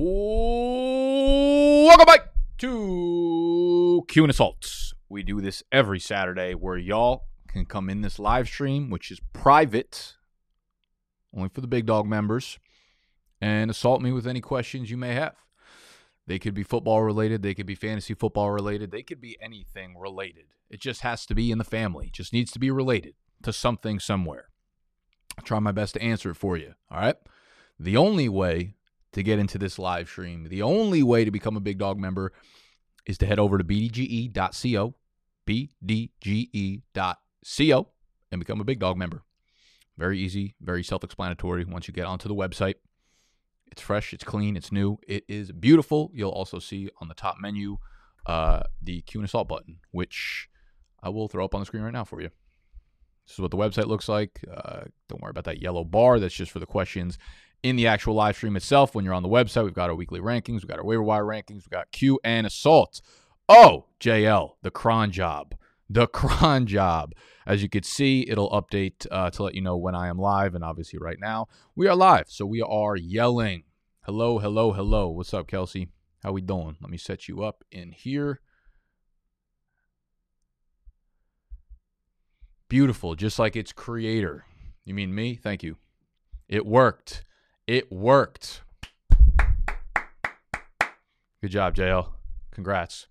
Welcome back to Q and Assaults. We do this every Saturday where y'all can come in this live stream, which is private, only for the big dog members, and assault me with any questions you may have. They could be football related, they could be fantasy football related, they could be anything related. It just has to be in the family. It just needs to be related to something somewhere. I'll try my best to answer it for you. All right. The only way to get into this live stream. The only way to become a Big Dog member is to head over to bdge.co, bdge.co, and become a Big Dog member. Very easy, very self explanatory once you get onto the website. It's fresh, it's clean, it's new, it is beautiful. You'll also see on the top menu uh, the Q and Assault button, which I will throw up on the screen right now for you. This is what the website looks like. Uh, don't worry about that yellow bar. That's just for the questions in the actual live stream itself. When you're on the website, we've got our weekly rankings, we've got our waiver wire rankings, we've got Q and assault. Oh, JL, the cron job. The cron job. As you can see, it'll update uh, to let you know when I am live. And obviously, right now, we are live. So we are yelling. Hello, hello, hello. What's up, Kelsey? How we doing? Let me set you up in here. Beautiful, just like its creator. You mean me? Thank you. It worked. It worked. Good job, JL. Congrats.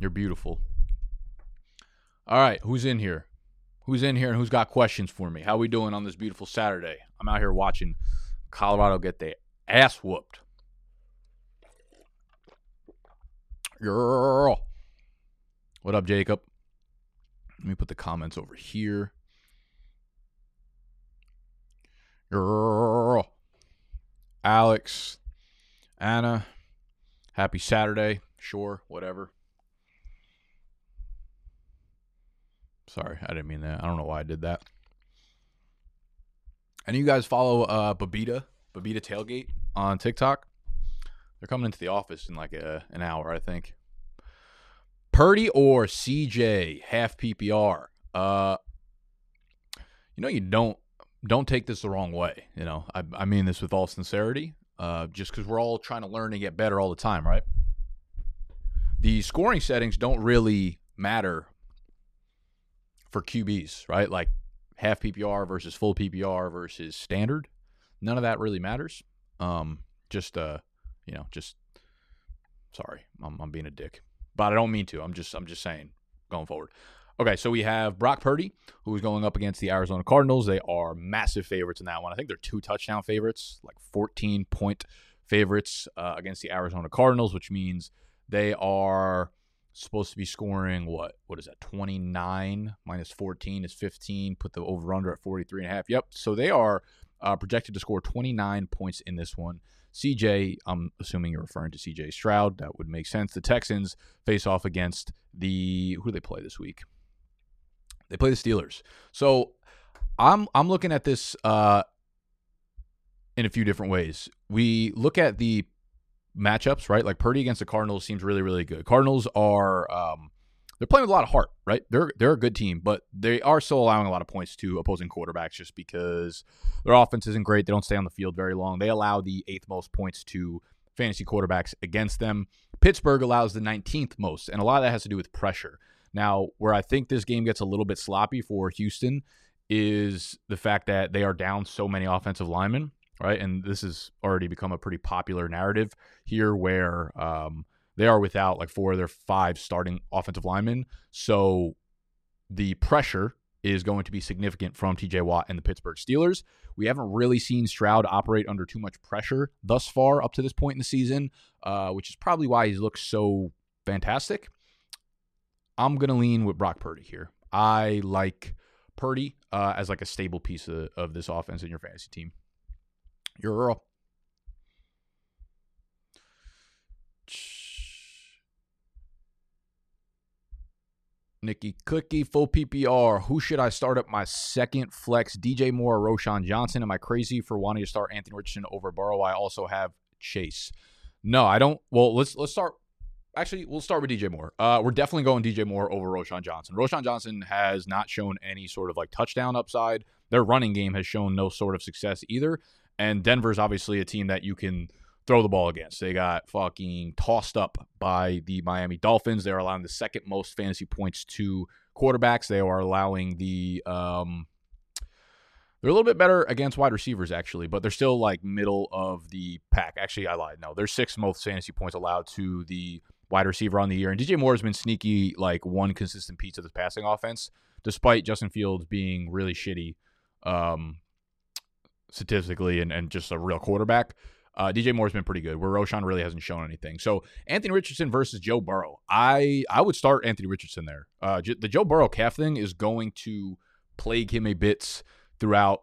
You're beautiful. All right, who's in here? Who's in here and who's got questions for me? How we doing on this beautiful Saturday? I'm out here watching Colorado get their ass whooped. Girl. What up, Jacob? Let me put the comments over here. Girl. Alex. Anna. Happy Saturday. Sure, whatever. Sorry, I didn't mean that. I don't know why I did that. And you guys follow uh Babita, Babita Tailgate on TikTok? They're coming into the office in like a, an hour, I think. Purdy or CJ half PPR. Uh you know you don't don't take this the wrong way. You know, I, I mean this with all sincerity. Uh, just because we're all trying to learn and get better all the time, right? The scoring settings don't really matter for QBs, right? Like half PPR versus full PPR versus standard. None of that really matters. Um, just uh, you know, just sorry, I'm, I'm being a dick, but I don't mean to. I'm just I'm just saying going forward. Okay, so we have Brock Purdy, who's going up against the Arizona Cardinals. They are massive favorites in that one. I think they're two touchdown favorites, like 14 point favorites uh, against the Arizona Cardinals, which means they are supposed to be scoring what? What is that? 29 minus 14 is 15. Put the over under at 43 and a half. Yep. So they are uh, projected to score 29 points in this one. CJ, I'm assuming you're referring to CJ Stroud. That would make sense. The Texans face off against the who do they play this week? They play the Steelers. So I'm I'm looking at this uh, in a few different ways. We look at the matchups, right? Like Purdy against the Cardinals seems really really good. Cardinals are um, they're playing with a lot of heart, right? They're they're a good team, but they are still allowing a lot of points to opposing quarterbacks just because their offense isn't great. They don't stay on the field very long. They allow the eighth most points to fantasy quarterbacks against them. Pittsburgh allows the 19th most, and a lot of that has to do with pressure. Now, where I think this game gets a little bit sloppy for Houston is the fact that they are down so many offensive linemen, right? And this has already become a pretty popular narrative here where um, they are without like four of their five starting offensive linemen. So the pressure is going to be significant from TJ Watt and the Pittsburgh Steelers. We haven't really seen Stroud operate under too much pressure thus far up to this point in the season, uh, which is probably why he's looked so fantastic. I'm gonna lean with Brock Purdy here. I like Purdy uh, as like a stable piece of, of this offense in your fantasy team. Your Earl. Nikki Cookie, full PPR. Who should I start up my second flex? DJ Moore or Roschon Johnson? Am I crazy for wanting to start Anthony Richardson over Burrow? I also have Chase. No, I don't. Well, let's let's start actually, we'll start with DJ Moore. Uh, we're definitely going DJ Moore over Roschon Johnson. Roschon Johnson has not shown any sort of like touchdown upside. Their running game has shown no sort of success either. And Denver's obviously a team that you can throw the ball against. They got fucking tossed up by the Miami Dolphins. They're allowing the second most fantasy points to quarterbacks. They are allowing the um they're a little bit better against wide receivers actually, but they're still like middle of the pack. Actually, I lied. No, they're sixth most fantasy points allowed to the wide receiver on the year. And DJ Moore has been sneaky like one consistent piece of the passing offense, despite Justin Fields being really shitty um statistically and, and just a real quarterback. Uh, DJ Moore's been pretty good. Where Roschon really hasn't shown anything. So Anthony Richardson versus Joe Burrow. I I would start Anthony Richardson there. Uh, the Joe Burrow calf thing is going to plague him a bit throughout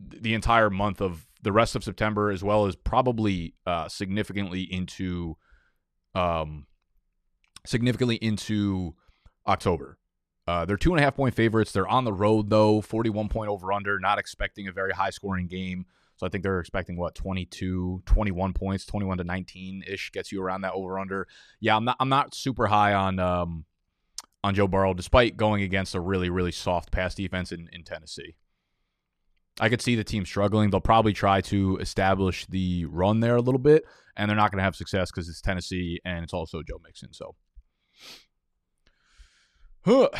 the entire month of the rest of September, as well as probably uh, significantly into um significantly into October. Uh, they're two and a half point favorites. They're on the road though, 41 point over under. Not expecting a very high scoring game. So I think they're expecting what 22, 21 points, 21 to 19 ish gets you around that over under. Yeah, I'm not I'm not super high on um on Joe Burrow despite going against a really really soft pass defense in, in Tennessee. I could see the team struggling. They'll probably try to establish the run there a little bit, and they're not going to have success because it's Tennessee and it's also Joe Mixon. So,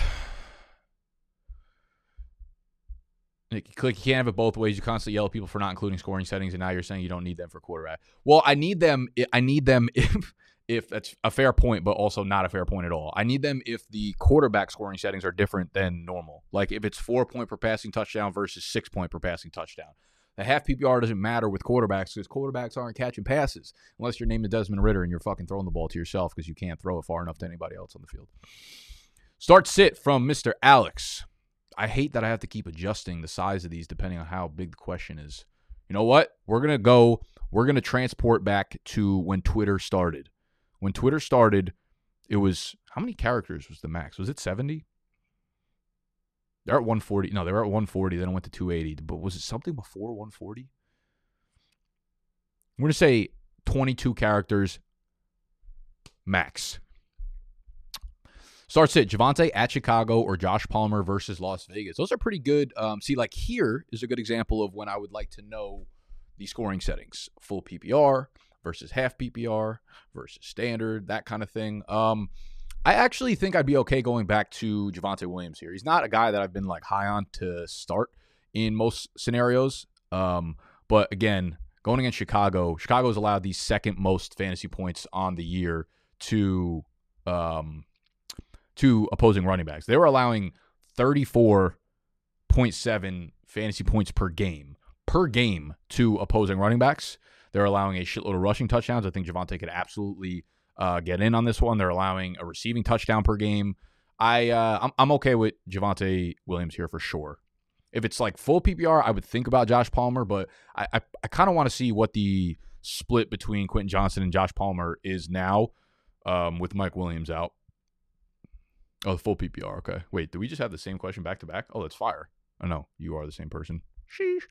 click. You can't have it both ways. You constantly yell at people for not including scoring settings, and now you're saying you don't need them for quarterback. Well, I need them. I need them if if that's a fair point, but also not a fair point at all. I need them if the quarterback scoring settings are different than normal. Like if it's four point per passing touchdown versus six point per passing touchdown. The half PPR doesn't matter with quarterbacks because quarterbacks aren't catching passes unless you're named Desmond Ridder and you're fucking throwing the ball to yourself because you can't throw it far enough to anybody else on the field. Start sit from Mr. Alex. I hate that I have to keep adjusting the size of these depending on how big the question is. You know what? We're going to go, we're going to transport back to when Twitter started. When Twitter started, it was, how many characters was the max? Was it 70? They're at 140. No, they were at 140. Then it went to 280. But was it something before 140? I'm going to say 22 characters max. Starts it Javonte at Chicago or Josh Palmer versus Las Vegas. Those are pretty good. Um, see, like here is a good example of when I would like to know the scoring settings full PPR versus half PPR versus standard, that kind of thing. Um, I actually think I'd be okay going back to Javonte Williams here. He's not a guy that I've been like high on to start in most scenarios. Um, but again, going against Chicago, Chicago's allowed the second most fantasy points on the year to um, to opposing running backs. They were allowing 34.7 fantasy points per game per game to opposing running backs. They're allowing a shitload of rushing touchdowns. I think Javonte could absolutely uh, get in on this one. They're allowing a receiving touchdown per game. I uh, I'm, I'm okay with Javonte Williams here for sure. If it's like full PPR, I would think about Josh Palmer, but I I, I kind of want to see what the split between Quentin Johnston and Josh Palmer is now um, with Mike Williams out. Oh, the full PPR. Okay. Wait, do we just have the same question back to back? Oh, that's fire. Oh no, you are the same person. Sheesh.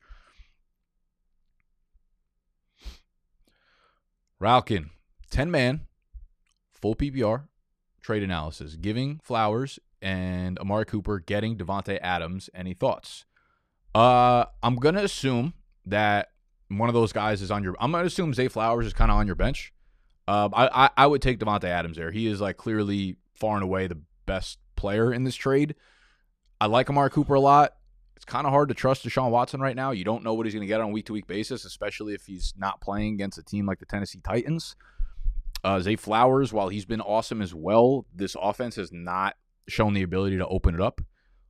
Ralkin, 10 man, full PPR, trade analysis, giving Flowers and Amari Cooper getting Davante Adams. Any thoughts? Uh, I'm gonna assume that one of those guys is on your. I'm gonna assume Zay Flowers is kind of on your bench. Uh, I, I I would take Davante Adams there. He is like clearly far and away the best player in this trade. I like Amari Cooper a lot. It's kind of hard to trust Deshaun Watson right now. You don't know what he's going to get on a week to week basis, especially if he's not playing against a team like the Tennessee Titans. Uh, Zay Flowers, while he's been awesome as well, this offense has not shown the ability to open it up.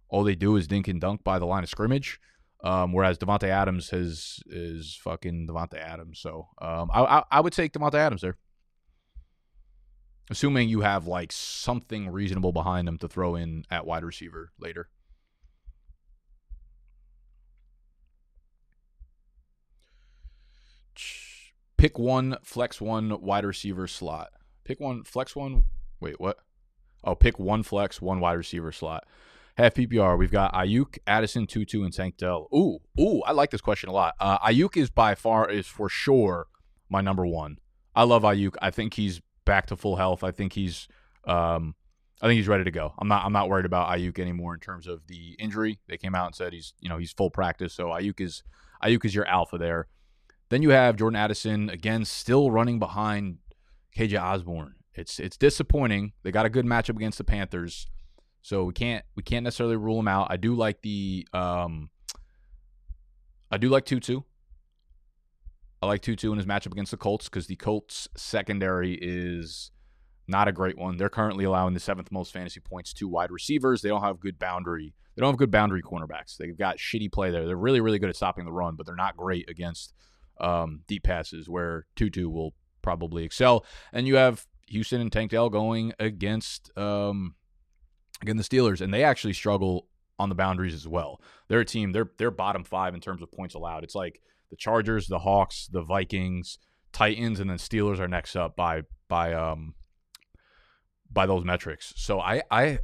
All they do is dink and dunk by the line of scrimmage. Um, whereas Davante Adams has is fucking Davante Adams. So um, I, I, I would take Davante Adams there assuming you have like something reasonable behind them to throw in at wide receiver later. Pick one, flex one, wide receiver slot. Pick one, flex one. Wait, what? Oh, pick one flex, one wide receiver slot. Half PPR, we've got Aiyuk, Addison, Tutu, and Tank Dell. Ooh, ooh, I like this question a lot. Uh, Aiyuk is by far, is for sure my number one. I love Aiyuk. I think he's back to full health. I think he's um, I think he's ready to go. I'm not I'm not worried about Aiyuk anymore in terms of the injury. They came out and said he's you know he's full practice. So Aiyuk is Aiyuk is your alpha there. Then you have Jordan Addison again, still running behind KJ Osborn. It's it's disappointing. They got a good matchup against the Panthers, so we can't we can't necessarily rule them out. I do like the um, I do like Tutu. I like Tutu in his matchup against the Colts because the Colts secondary is not a great one. They're currently allowing the seventh most fantasy points to wide receivers. They don't have good boundary. They don't have good boundary cornerbacks. They've got shitty play there. They're really really good at stopping the run, but they're not great against um, deep passes where Tutu will probably excel. And you have Houston and Tank Dell going against um, against the Steelers, and they actually struggle on the boundaries as well. They're a team. They're they're bottom five in terms of points allowed. It's like the Chargers, the Hawks, the Vikings, Titans, and then Steelers are next up by by um by those metrics. So I I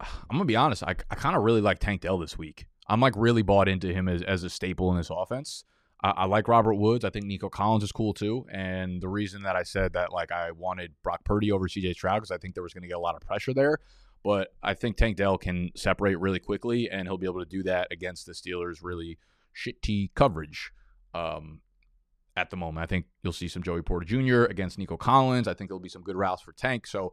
I'm gonna be honest. I I kind of really like Tank Dell this week. I'm like really bought into him as as a staple in this offense. I, I like Robert Woods. I think Nico Collins is cool too. And the reason that I said that like I wanted Brock Purdy over CJ Stroud because I think there was going to get a lot of pressure there. But I think Tank Dell can separate really quickly, and he'll be able to do that against the Steelers' really shitty coverage. Um, at the moment, I think you'll see some Joey Porter Jr. against Nico Collins. I think there'll be some good routes for Tank. So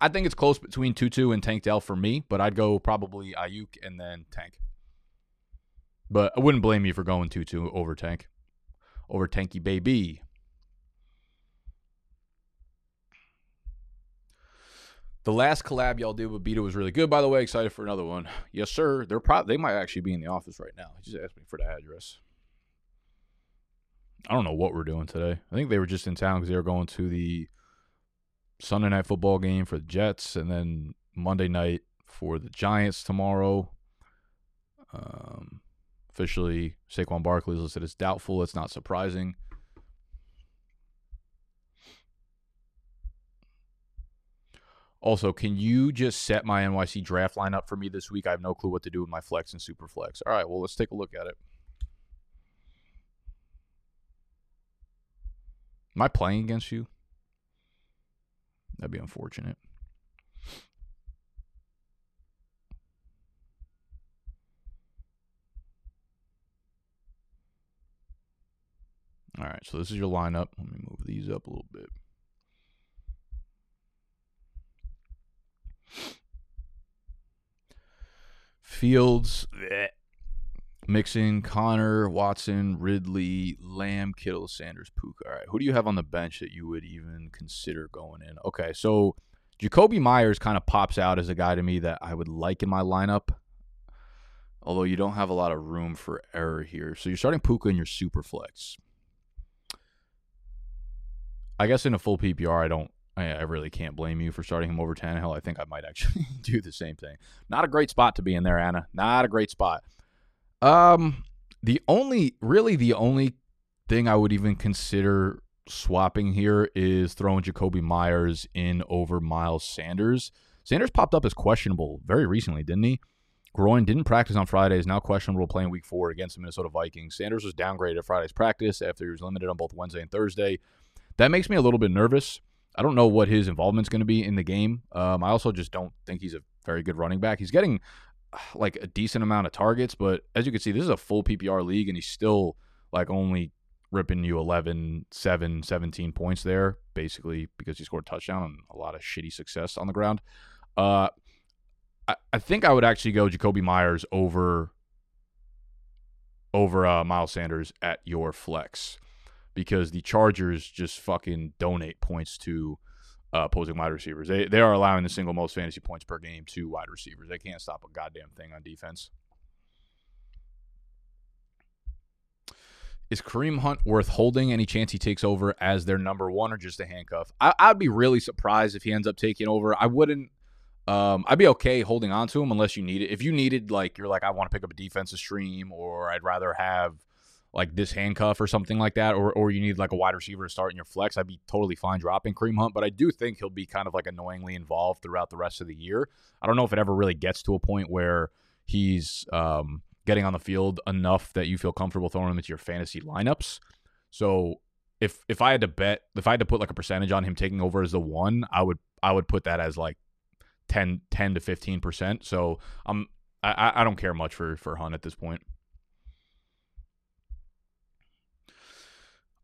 I think it's close between Tutu and Tank Dell for me, but I'd go probably Aiyuk and then Tank. But I wouldn't blame you for going Tutu over Tank. Over Tanky Baby. The last collab y'all did with Beta was really good, by the way. Excited for another one. Yes, sir. They're pro- they might actually be in the office right now. He just asked me for the address. I don't know what we're doing today. I think they were just in town because they were going to the Sunday night football game for the Jets and then Monday night for the Giants tomorrow. Um, Officially, Saquon Barkley is listed as doubtful. It's not surprising. Also, can you just set my NYC draft lineup for me this week? I have no clue what to do with my flex and super flex. All right, well, let's take a look at it. Am I playing against you? That'd be unfortunate. All right, so this is your lineup. Let me move these up a little bit. Fields, bleh. Connor, Watson, Ridley, Lamb, Kittle, Sanders, Puka. All right, who do you have on the bench that you would even consider going in? Okay, so Jakobi Meyers kind of pops out as a guy to me that I would like in my lineup. Although you don't have a lot of room for error here. So you're starting Puka in your super flex. I guess in a full PPR, I don't. I, I really can't blame you for starting him over Tannehill. I think I might actually do the same thing. Not a great spot to be in there, Anna. Not a great spot. Um, the only, really, the only thing I would even consider swapping here is throwing Jakobi Meyers in over Miles Sanders. Sanders popped up as questionable very recently, didn't he? Groin didn't practice on Friday, is now questionable playing week four against the Minnesota Vikings. Sanders was downgraded at Friday's practice after he was limited on both Wednesday and Thursday. That makes me a little bit nervous. I don't know what his involvement's going to be in the game. Um, I also just don't think he's a very good running back. He's getting like a decent amount of targets, but as you can see, this is a full PPR league, and he's still like only ripping you 11, 7, 17 points there, basically because he scored a touchdown and a lot of shitty success on the ground. Uh, I, think I would actually go Jakobi Meyers over over uh, Miles Sanders at your flex because the Chargers just fucking donate points to uh, opposing wide receivers. They they are allowing the single most fantasy points per game to wide receivers. They can't stop a goddamn thing on defense. Is Kareem Hunt worth holding? Any chance he takes over as their number one or just a handcuff? I, I'd be really surprised if he ends up taking over. I wouldn't. Um, I'd be okay holding on to him unless you need it. If you needed, like, you're like, I want to pick up a defensive stream, or I'd rather have like this handcuff or something like that, or or you need like a wide receiver to start in your flex, I'd be totally fine dropping Kareem Hunt. But I do think he'll be kind of like annoyingly involved throughout the rest of the year. I don't know if it ever really gets to a point where he's um, getting on the field enough that you feel comfortable throwing him into your fantasy lineups. So if if I had to bet, if I had to put like a percentage on him taking over as the one, I would I would put that as like 10, 10 to fifteen percent. So I'm I, I don't care much for for Hunt at this point.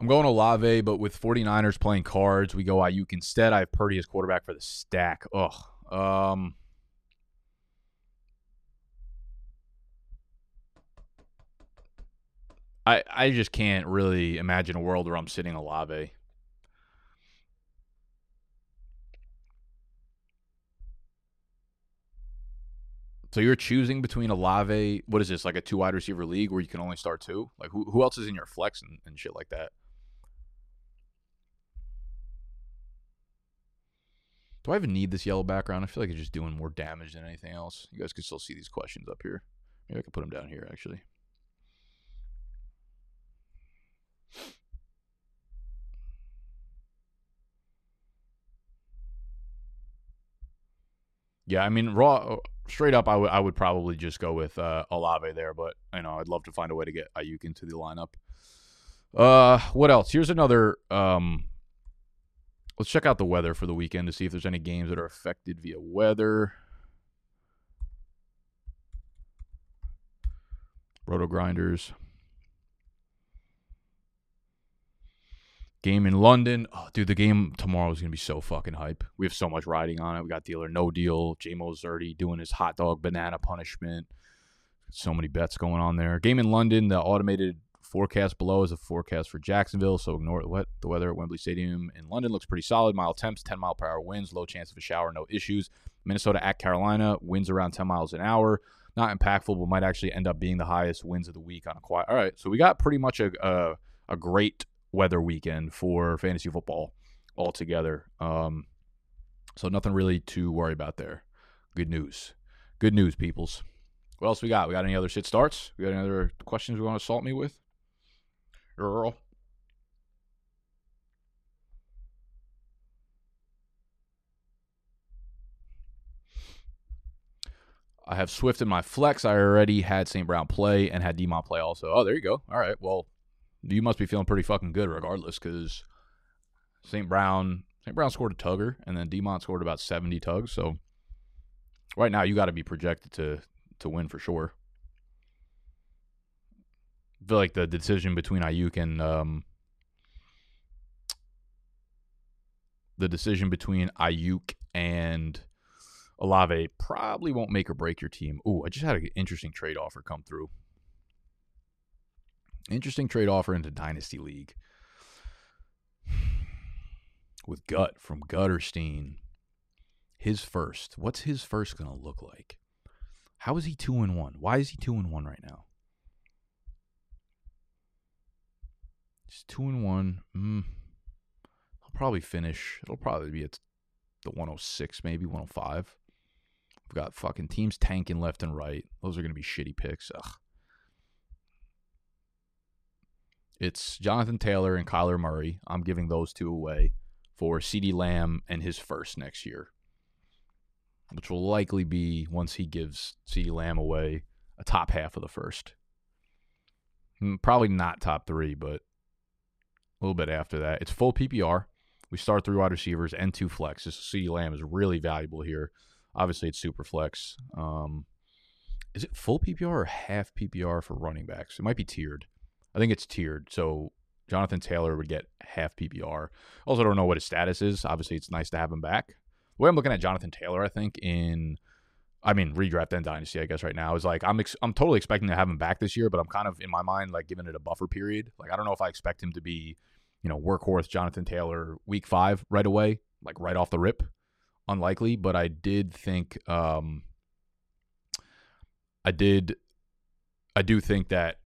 I'm going Olave, but with 49ers playing cards, we go Aiyuk instead. I have Purdy as quarterback for the stack. Ugh. Um, I I just can't really imagine a world where I'm sitting Olave. So you're choosing between Olave, what is this, like a two wide receiver league where you can only start two? Like who who else is in your flex and, and shit like that? Do I even need this yellow background? I feel like it's just doing more damage than anything else. You guys can still see these questions up here. Maybe I can put them down here actually. Yeah, I mean, raw, straight up, I would I would probably just go with uh, Olave there, but you know, I'd love to find a way to get Aiyuk into the lineup. Uh, what else? Here's another. Um, let's check out the weather for the weekend to see if there's any games that are affected via weather. RotoGrinders. Game in London. Oh, dude, the game tomorrow is going to be so fucking hype. We have so much riding on it. We got Deal or No Deal. J-Mo Zerdy doing his hot dog banana punishment. So many bets going on there. Game in London. The automated forecast below is a forecast for Jacksonville, so ignore what the weather at Wembley Stadium in London looks pretty solid. Mile temps, 10 mile per hour winds, low chance of a shower, no issues. Minnesota at Carolina, winds around 10 miles an hour. Not impactful, but might actually end up being the highest winds of the week on a quiet. All right, so we got pretty much a, a, a great weather weekend for fantasy football altogether. Um, so nothing really to worry about there. Good news. Good news, peoples. What else we got? We got any other shit starts? We got any other questions we want to assault me with? Earl. I have Swift in my flex. I already had St. Brown play and had Demont play also. Oh, there you go. All right. Well, you must be feeling pretty fucking good regardless, because St. Brown St. Brown scored a tugger, and then Demont scored about seventy tugs. So right now, you got to be projected to to win for sure. I feel like the decision between Aiyuk and um, the decision between Aiyuk and Olave probably won't make or break your team. Ooh, I just had an interesting trade offer come through. Interesting trade offer into Dynasty League with Gut from Gutterstein. His first. What's his first going to look like? How is he two and one? Why is he two and one right now? He's two and one. Mm. I'll probably finish. It'll probably be at the 106, maybe 105. We've got fucking teams tanking left and right. Those are going to be shitty picks. Ugh. It's Jonathan Taylor and Kyler Murray. I'm giving those two away for CeeDee Lamb and his first next year, which will likely be once he gives CeeDee Lamb away a top half of the first. Hmm, probably not top three, but a little bit after that. It's full PPR. We start three wide receivers and two flexes. So CeeDee Lamb is really valuable here. Obviously, it's super flex. Um, is it full PPR or half PPR for running backs? It might be tiered. I think it's tiered. So Jonathan Taylor would get half PPR. Also, don't know what his status is. Obviously, it's nice to have him back. The way I'm looking at Jonathan Taylor, I think in, I mean, redraft and dynasty, I guess right now is like I'm ex- I'm totally expecting to have him back this year, but I'm kind of in my mind like giving it a buffer period. Like I don't know if I expect him to be, you know, workhorse Jonathan Taylor week five right away, like right off the rip. Unlikely, but I did think, um, I did I do think that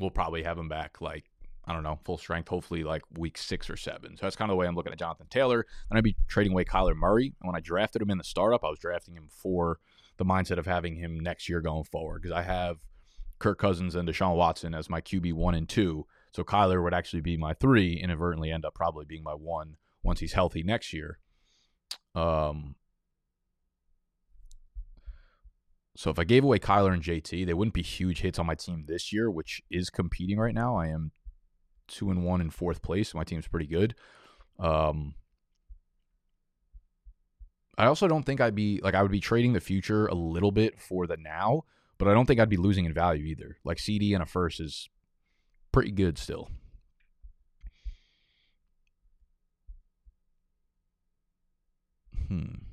We'll probably have him back like I don't know, full strength, hopefully like week six or seven. So that's kind of the way I'm looking at Jonathan Taylor. Then I'd be trading away Kyler Murray. And when I drafted him in the startup, I was drafting him for the mindset of having him next year going forward because I have Kirk Cousins and Deshaun Watson as my QB one and two. So Kyler would actually be my three, inadvertently end up probably being my one once he's healthy next year. Um, so if I gave away Kyler and JT, they wouldn't be huge hits on my team this year, which is competing right now. I am two and one in fourth place. My team's pretty good. Um, I also don't think I'd be like I would be trading the future a little bit for the now, but I don't think I'd be losing in value either. Like CeeDee and a first is pretty good still. Hmm.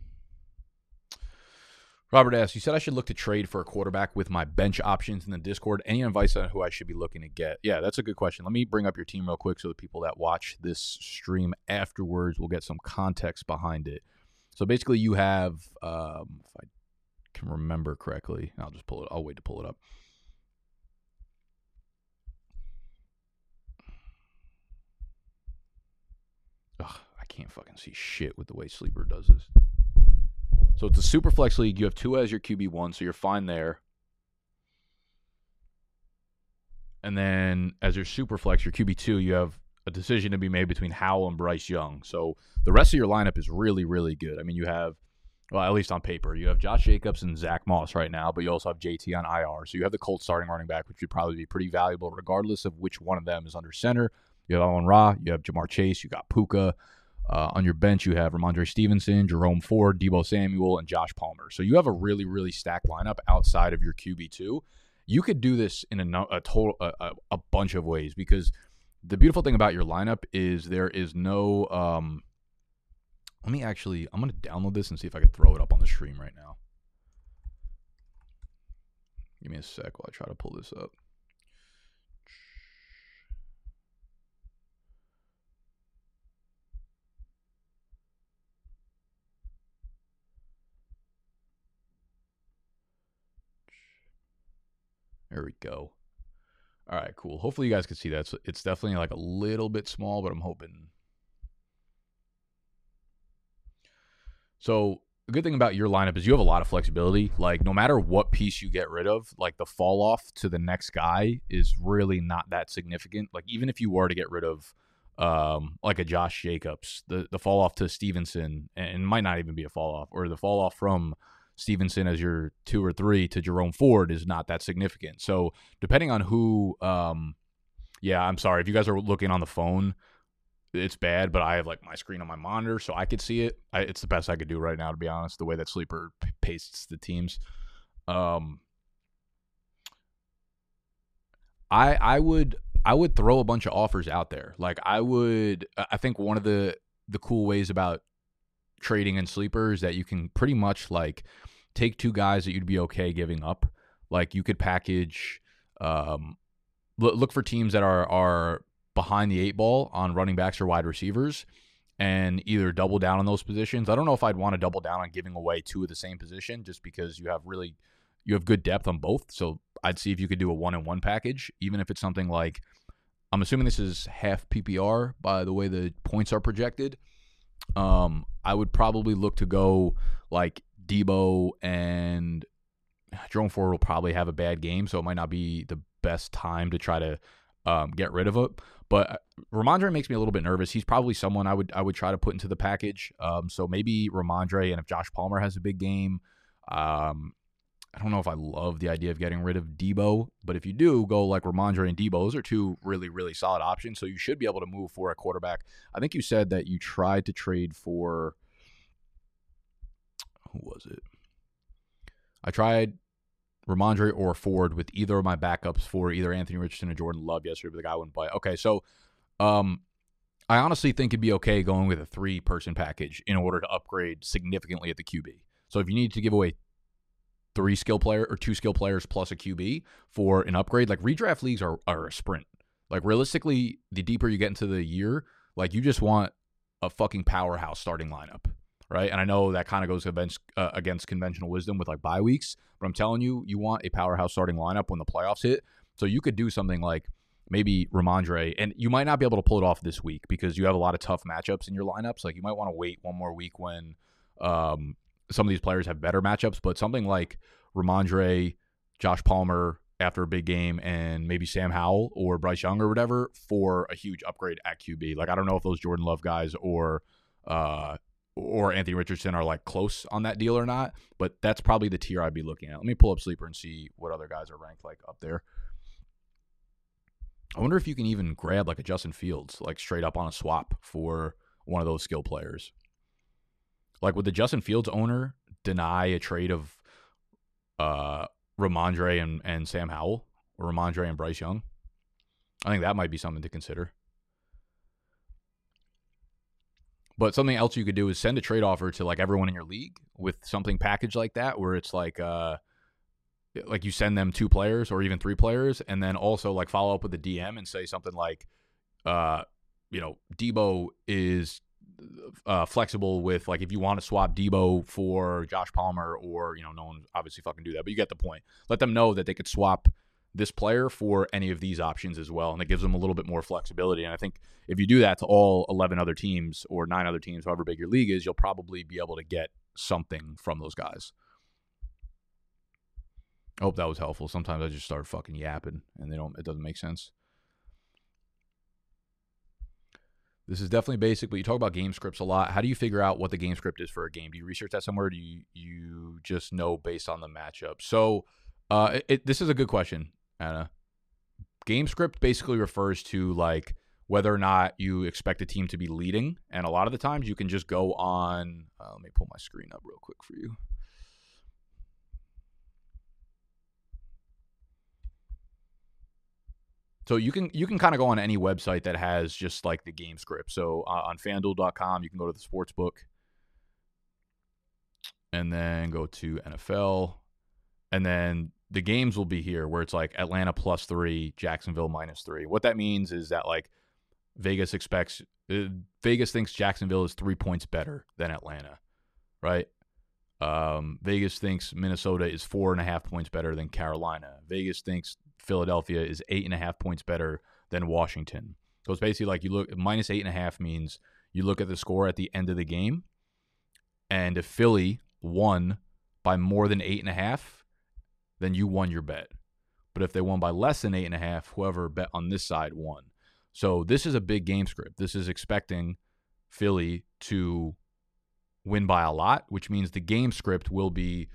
Robert asks, you said I should look to trade for a quarterback with my bench options in the Discord. Any advice on who I should be looking to get? Yeah, that's a good question. Let me bring up your team real quick so the people that watch this stream afterwards will get some context behind it. So basically, you have, um, if I can remember correctly, I'll just pull it. I'll wait to pull it up. Ugh, I can't fucking see shit with the way Sleeper does this. So it's a super flex league. You have two as your QB one, so you're fine there. And then as your super flex, your QB two, you have a decision to be made between Howell and Bryce Young. So the rest of your lineup is really, really good. I mean, you have, well, at least on paper, you have Josh Jacobs and Zach Moss right now, but you also have JT on IR. So you have the Colts starting running back, which would probably be pretty valuable regardless of which one of them is under center. You have Amon Ra, you have Ja'Marr Chase, you got Puka. Uh, on your bench, you have Rhamondre Stevenson, Jerome Ford, Deebo Samuel, and Josh Palmer. So you have a really, really stacked lineup outside of your QB two. You could do this in a, a total a, a, bunch of ways because the beautiful thing about your lineup is there is no. Um, let me actually. I'm going to download this and see if I can throw it up on the stream right now. Give me a sec while I try to pull this up. There we go. All right, cool. Hopefully you guys can see that. So it's definitely like a little bit small, but I'm hoping. So the good thing about your lineup is you have a lot of flexibility. Like no matter what piece you get rid of, like the fall off to the next guy is really not that significant. Like even if you were to get rid of um like a Josh Jacobs, the the fall off to Stevenson and might not even be a fall off or the fall off from Stevenson as your two or three to Jerome Ford is not that significant. So depending on who um, Yeah, I'm sorry if you guys are looking on the phone. It's bad, but I have like my screen on my monitor, so I could see it. I, it's the best I could do right now, to be honest. The way that Sleeper p- pastes the teams, um, I I would I would throw a bunch of offers out there. Like I would, I think one of the the cool ways about trading in sleepers that you can pretty much like take two guys that you'd be okay giving up. Like you could package, um, look, look for teams that are are behind the eight ball on running backs or wide receivers, and either double down on those positions. I don't know if I'd want to double down on giving away two of the same position, just because you have really you have good depth on both. So I'd see if you could do a one and one package, even if it's something like I'm assuming this is half PPR by the way the points are projected. Um, I would probably look to go like Deebo and Jerome Ford will probably have a bad game, so it might not be the best time to try to um, get rid of it. But uh, Rhamondre makes me a little bit nervous. He's probably someone I would I would try to put into the package. Um, so maybe Rhamondre, and if Josh Palmer has a big game, um, I don't know if I love the idea of getting rid of Deebo, but if you do go like Rhamondre and Deebo, those are two really, really solid options. So you should be able to move for a quarterback. I think you said that you tried to trade for who was it? I tried Rhamondre or Ford with either of my backups for either Anthony Richardson or Jordan Love yesterday, but the guy wouldn't play. Okay, so um I honestly think it'd be okay going with a three person package in order to upgrade significantly at the QB. So if you need to give away three skill player or two skill players plus a QB for an upgrade, like redraft leagues are, are a sprint. Like realistically, the deeper you get into the year, like you just want a fucking powerhouse starting lineup, right? And I know that kind of goes against, uh, against conventional wisdom with like bye weeks, but I'm telling you, you want a powerhouse starting lineup when the playoffs hit. So you could do something like maybe Rhamondre, and you might not be able to pull it off this week because you have a lot of tough matchups in your lineups. Like you might want to wait one more week when um, some of these players have better matchups, but something like Rhamondre, Josh Palmer after a big game, and maybe Sam Howell or Bryce Young or whatever for a huge upgrade at QB. Like I don't know if those Jordan Love guys or uh, or Anthony Richardson are like close on that deal or not, but that's probably the tier I'd be looking at. Let me pull up Sleeper and see what other guys are ranked like up there. I wonder if you can even grab like a Justin Fields, like straight up on a swap for one of those skill players. Like, would the Justin Fields owner deny a trade of uh, Rhamondre and, and Sam Howell or Rhamondre and Bryce Young? I think that might be something to consider. But something else you could do is send a trade offer to like everyone in your league with something packaged like that, where it's like, uh, like you send them two players or even three players, and then also like follow up with the DM and say something like, uh, you know, Deebo is uh, flexible with like if you want to swap Deebo for Josh Palmer or you know no one obviously fucking do that, but you get the point. Let them know that they could swap this player for any of these options as well, and it gives them a little bit more flexibility. And I think if you do that to all eleven other teams or nine other teams, however big your league is, you'll probably be able to get something from those guys. I hope that was helpful. Sometimes I just start fucking yapping and they don't it doesn't make sense. This is definitely basic, but you talk about game scripts a lot. How do you figure out what the game script is for a game? Do you research that somewhere? do you you just know based on the matchup? So, uh, it, it, this is a good question, Anna. Game script basically refers to like whether or not you expect a team to be leading, and a lot of the times you can just go on. Uh, let me pull my screen up real quick for you. So you can you can kind of go on any website that has just like the game script. So uh, on FanDuel.com, you can go to the sports book, and then go to NFL, and then the games will be here where it's like Atlanta plus three, Jacksonville minus three. What that means is that like Vegas expects uh, Vegas thinks Jacksonville is three points better than Atlanta, right? Um, Vegas thinks Minnesota is four and a half points better than Carolina. Vegas thinks Philadelphia is eight and a half points better than Washington. So it's basically like you look minus eight and a half means you look at the score at the end of the game, and if Philly won by more than eight and a half, then you won your bet. But if they won by less than eight and a half, whoever bet on this side won. So this is a big game script. This is expecting Philly to win by a lot, which means the game script will be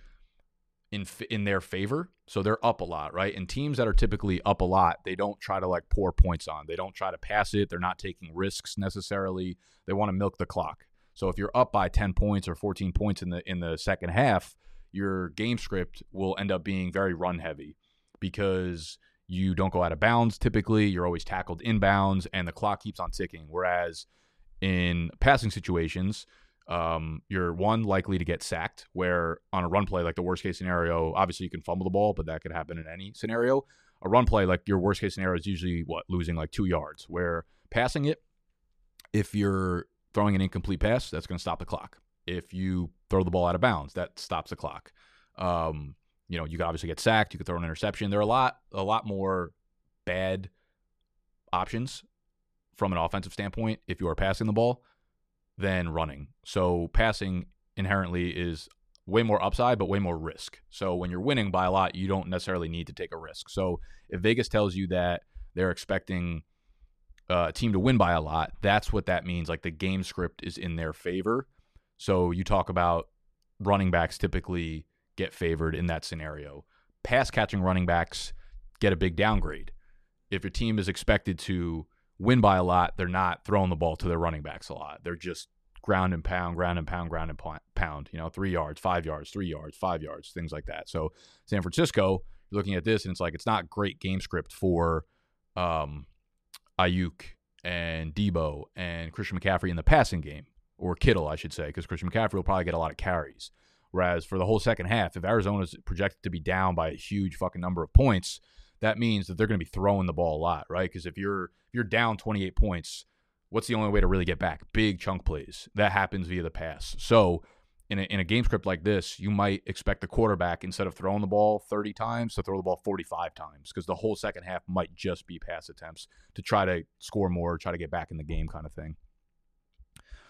in in their favor. So they're up a lot, right? And teams that are typically up a lot, they don't try to like pour points on. They don't try to pass it. They're not taking risks necessarily. They want to milk the clock. So if you're up by 10 points or 14 points in the in the second half, your game script will end up being very run heavy because you don't go out of bounds typically. You're always tackled inbounds and the clock keeps on ticking. Whereas in passing situations, um, you're one likely to get sacked. Where on a run play, like the worst case scenario, obviously you can fumble the ball, but that could happen in any scenario. A run play, like your worst case scenario, is usually what losing like two yards. Where passing it, if you're throwing an incomplete pass, that's going to stop the clock. If you throw the ball out of bounds, that stops the clock. Um, you know, you could obviously get sacked. You could throw an interception. There are a lot, a lot more bad options from an offensive standpoint if you are passing the ball than running. So passing inherently is way more upside, but way more risk. So when you're winning by a lot, you don't necessarily need to take a risk. So if Vegas tells you that they're expecting uh, a team to win by a lot, that's what that means. Like the game script is in their favor. So you talk about running backs typically get favored in that scenario. Pass catching running backs get a big downgrade. If your team is expected to win by a lot, they're not throwing the ball to their running backs a lot. They're just ground and pound, ground and pound, ground and pound, you know, three yards, five yards, three yards, five yards, things like that. So San Francisco, you're looking at this and it's like, it's not great game script for um, Aiyuk and Deebo and Christian McCaffrey in the passing game, or Kittle, I should say, because Christian McCaffrey will probably get a lot of carries. Whereas for the whole second half, if Arizona is projected to be down by a huge fucking number of points, that means that they're going to be throwing the ball a lot, right? Because if you're if you're down 28 points, what's the only way to really get back? Big chunk plays. That happens via the pass. So in a, in a game script like this, you might expect the quarterback instead of throwing the ball 30 times to throw the ball 45 times because the whole second half might just be pass attempts to try to score more, try to get back in the game kind of thing.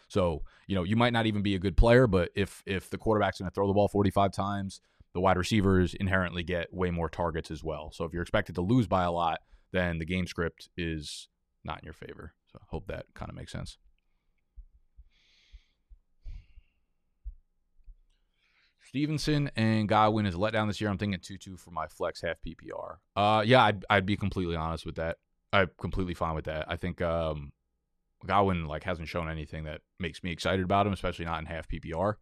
So, you know, you might not even be a good player, but if if the quarterback's going to throw the ball 45 times, the wide receivers inherently get way more targets as well. So if you're expected to lose by a lot, then the game script is not in your favor. So I hope that kind of makes sense. Stevenson and Godwin is let down this year. I'm thinking 2 2 for my flex half PPR. Uh, yeah, I'd, I'd be completely honest with that. I'm completely fine with that. I think um, Godwin like hasn't shown anything that makes me excited about him, especially not in half PPR.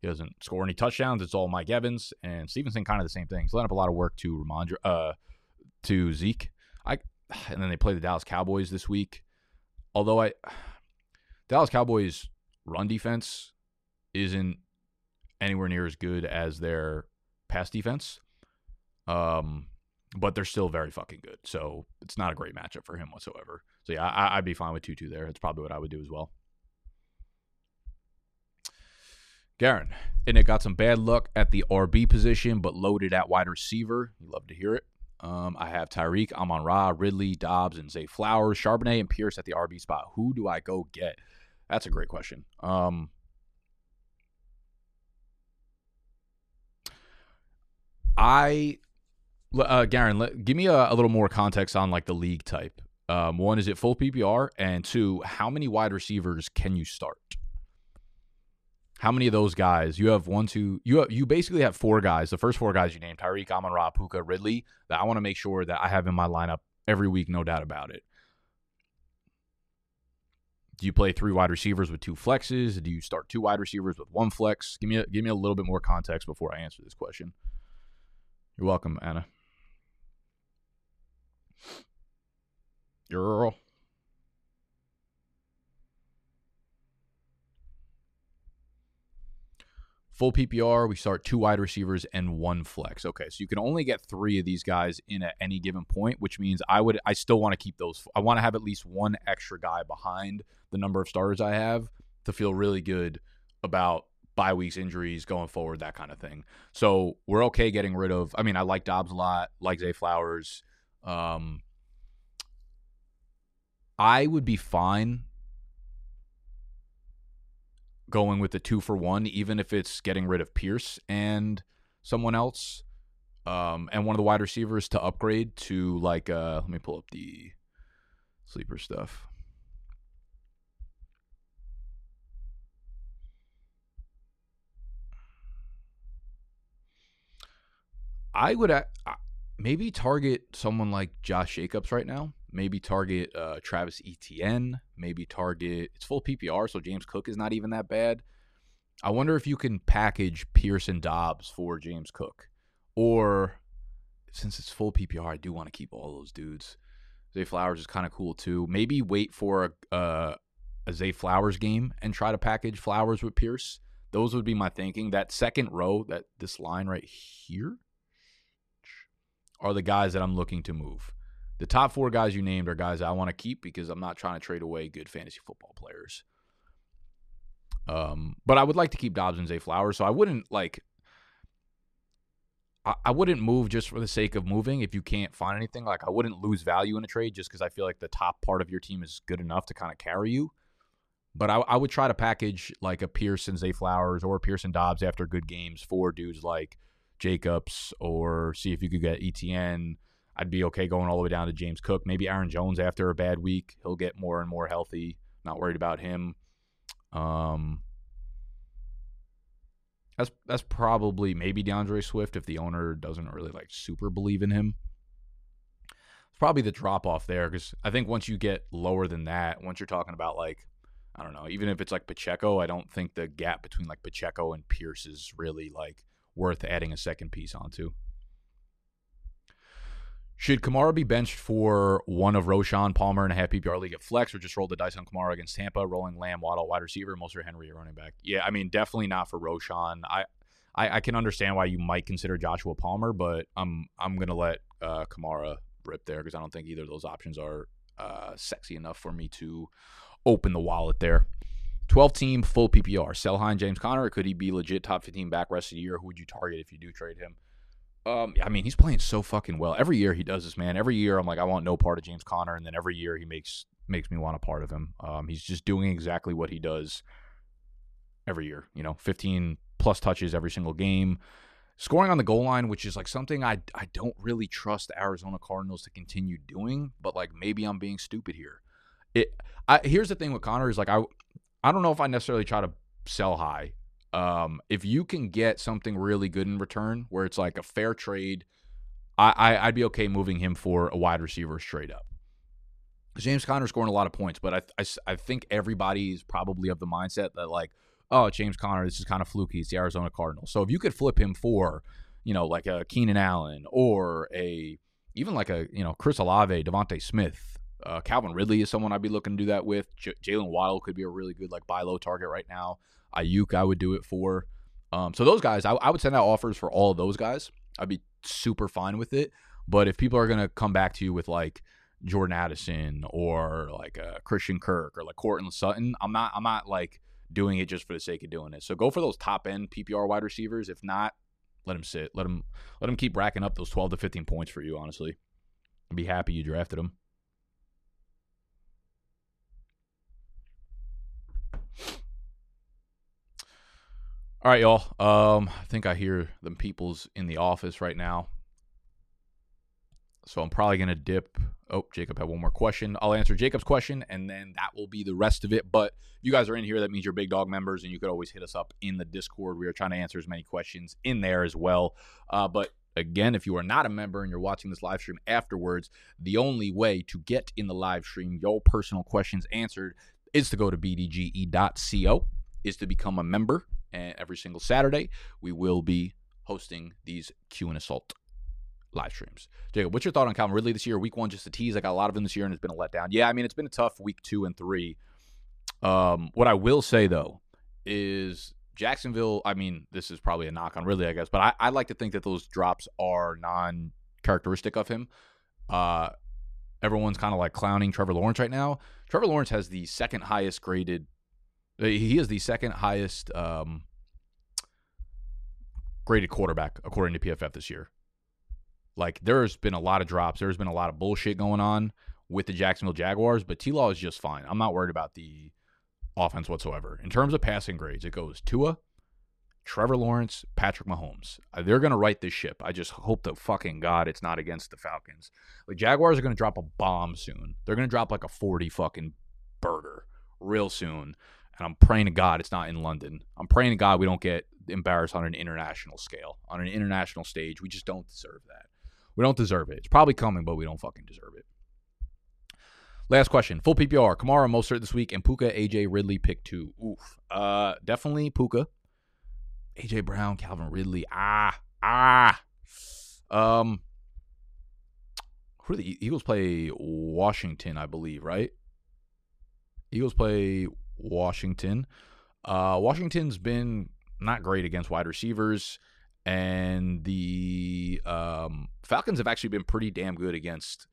He doesn't score any touchdowns. It's all Mike Evans and Stevenson. Kind of the same thing. He's letting up a lot of work to Rhamondre, uh, to Zeke. I and then they play the Dallas Cowboys this week. Although I, Dallas Cowboys run defense isn't anywhere near as good as their pass defense. Um, but they're still very fucking good. So it's not a great matchup for him whatsoever. So yeah, I, would be fine with two two there. That's probably what I would do as well. Garen, and it got some bad luck at the RB position, but loaded at wide receiver. You love to hear it. Um, I have Tyreek, Amon Ra, Ridley, Dobbs, and Zay Flowers, Charbonnet, and Pierce at the RB spot. Who do I go get? That's a great question. Um, I, uh, Garen, let, give me a, a, little more context on like the league type. Um, one, is it full PPR? And two, how many wide receivers can you start? How many of those guys you have? One, two. You have, you basically have four guys. The first four guys you named: Tyreek, Amon Ra, Puka, Ridley. That I want to make sure that I have in my lineup every week, no doubt about it. Do you play three wide receivers with two flexes? Do you start two wide receivers with one flex? Give me a, give me a little bit more context before I answer this question. You're welcome, Anna. Girl. Full PPR, we start two wide receivers and one flex. Okay, so you can only get three of these guys in at any given point, which means I would I still want to keep those. I want to have at least one extra guy behind the number of starters I have to feel really good about bye weeks, injuries going forward, that kind of thing. So we're okay getting rid of. I mean, I like Dobbs a lot, like Zay Flowers. Um, I would be fine going with the two for one, even if it's getting rid of Pierce and someone else, um, and one of the wide receivers to upgrade to like. Uh, let me pull up the sleeper stuff. I would uh, maybe target someone like Josh Jacobs right now. Maybe target uh, Travis Etienne. Maybe target it's full PPR, so James Cook is not even that bad. I wonder if you can package Pearson Dobbs for James Cook, or since it's full PPR, I do want to keep all those dudes. Zay Flowers is kind of cool too. Maybe wait for a uh, a Zay Flowers game and try to package Flowers with Pierce. Those would be my thinking. That second row, that this line right here, are the guys that I'm looking to move. The top four guys you named are guys I want to keep because I'm not trying to trade away good fantasy football players. Um, but I would like to keep Dobbs and Zay Flowers, so I wouldn't like. I, wouldn't move just for the sake of moving if you can't find anything. Like I wouldn't lose value in a trade just because I feel like the top part of your team is good enough to kind of carry you. But I, I would try to package like a Pearson Zay Flowers or Pearson Dobbs after good games for dudes like Jacobs or see if you could get Etienne. I'd be okay going all the way down to James Cook. Maybe Aaron Jones after a bad week. He'll get more and more healthy. Not worried about him. Um, that's that's probably maybe DeAndre Swift if the owner doesn't really like super believe in him. It's probably the drop off there because I think once you get lower than that, once you're talking about like I don't know, even if it's like Pacheco, I don't think the gap between like Pacheco and Pierce is really like worth adding a second piece onto. Should Kamara be benched for one of Roschon, Palmer, and a half PPR league at flex, or just roll the dice on Kamara against Tampa, rolling Lamb, Waddle, wide receiver, Mostert, Henry, running back? Yeah, I mean, definitely not for Roschon. I, I, I can understand why you might consider Joshua Palmer, but I'm I'm gonna let uh, Kamara rip there because I don't think either of those options are uh, sexy enough for me to open the wallet there. 12 team full PPR. Sell high James Conner. Could he be legit top 15 back rest of the year? Who would you target if you do trade him? Um, I mean, he's playing so fucking well. Every year he does this, man. Every year I'm like, I want no part of James Conner, and then every year he makes makes me want a part of him. Um, he's just doing exactly what he does every year. You know, 15 plus touches every single game, scoring on the goal line, which is like something I I don't really trust the Arizona Cardinals to continue doing. But like maybe I'm being stupid here. It. I, here's the thing with Conner is like I I don't know if I necessarily try to sell high. Um, if you can get something really good in return, where it's like a fair trade, I, I would be okay moving him for a wide receiver straight up. James Conner scoring a lot of points, but I, I I think everybody is probably of the mindset that like, oh, James Conner, this is kind of fluky. It's the Arizona Cardinals. So if you could flip him for, you know, like a Keenan Allen or a even like a you know Chris Olave, DeVonta Smith, uh, Calvin Ridley is someone I'd be looking to do that with. J- Jalen Waddle could be a really good like buy low target right now. Aiyuk I would do it for. Um, so those guys, I, I would send out offers for all of those guys. I'd be super fine with it. But if people are gonna come back to you with like Jordan Addison or like uh, Christian Kirk or like Courtland Sutton, I'm not I'm not like doing it just for the sake of doing it. So go for those top end PPR wide receivers. If not, let them sit. Let them let them keep racking up those 12 to 15 points for you. Honestly, I'd be happy you drafted them. All right, y'all. Um, I think I hear them people's in the office right now. So I'm probably gonna dip. Oh, Jacob had one more question. I'll answer Jacob's question, and then that will be the rest of it. But you guys are in here, that means you're big dog members, and you could always hit us up in the Discord. We are trying to answer as many questions in there as well. Uh, but again, if you are not a member and you're watching this live stream afterwards, the only way to get in the live stream your personal questions answered is to go to bdge.co, is to become a member and every single Saturday we will be hosting these Q and Assault live streams. Jacob, what's your thought on Calvin Ridley this year? Week one, just a tease. I got a lot of him this year, and it's been a letdown. Yeah, I mean it's been a tough week two and three. Um, what I will say though is Jacksonville. I mean, this is probably a knock on Ridley, I guess, but I, I like to think that those drops are non-characteristic of him. Uh, everyone's kind of like clowning Trevor Lawrence right now. Trevor Lawrence has the second highest graded he is the second highest um, graded quarterback according to PFF this year. Like there's been a lot of drops. There's been a lot of bullshit going on with the Jacksonville Jaguars, but T Law is just fine. I'm not worried about the offense whatsoever. In terms of passing grades, it goes Tua, Trevor Lawrence, Patrick Mahomes. Uh, they're gonna right this ship. I just hope to fucking God it's not against the Falcons. The Jaguars are gonna drop a bomb soon. They're gonna drop like a 40 fucking burger real soon and I'm praying to God it's not in London. I'm praying to God we don't get embarrassed on an international scale, on an international stage. We just don't deserve that. We don't deserve it. It's probably coming, but we don't fucking deserve it. Last question. Full PPR. Kamara, Mostert this week, and Puka, AJ, Ridley, pick two. Oof. Uh, definitely Puka. AJ Brown, Calvin Ridley. Ah, ah. Um, who the Eagles play? Washington, I believe, right? Eagles play Washington. Uh, Washington's been not great against wide receivers, and the um, Falcons have actually been pretty damn good against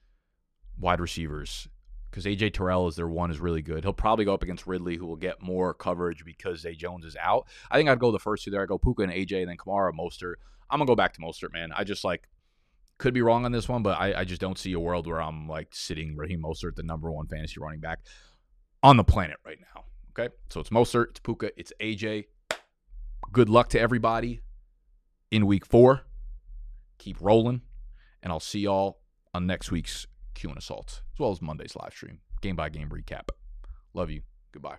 wide receivers because AJ Terrell is their one is really good. He'll probably go up against Ridley, who will get more coverage because Zay Jones is out. I think I'd go the first two there. I go Puka and AJ, and then Kamara, Mostert. I'm gonna go back to Mostert, man. I just like could be wrong on this one, but I, I just don't see a world where I'm like sitting Raheem Mostert, the number one fantasy running back on the planet right now. Okay, so it's Mostert, it's Puka, it's AJ. Good luck to everybody in week four. Keep rolling, and I'll see y'all on next week's Q and Assault, as well as Monday's live stream, game by game recap. Love you. Goodbye.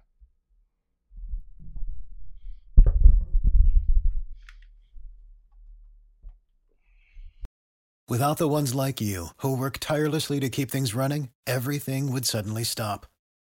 Without the ones like you, who work tirelessly to keep things running, everything would suddenly stop.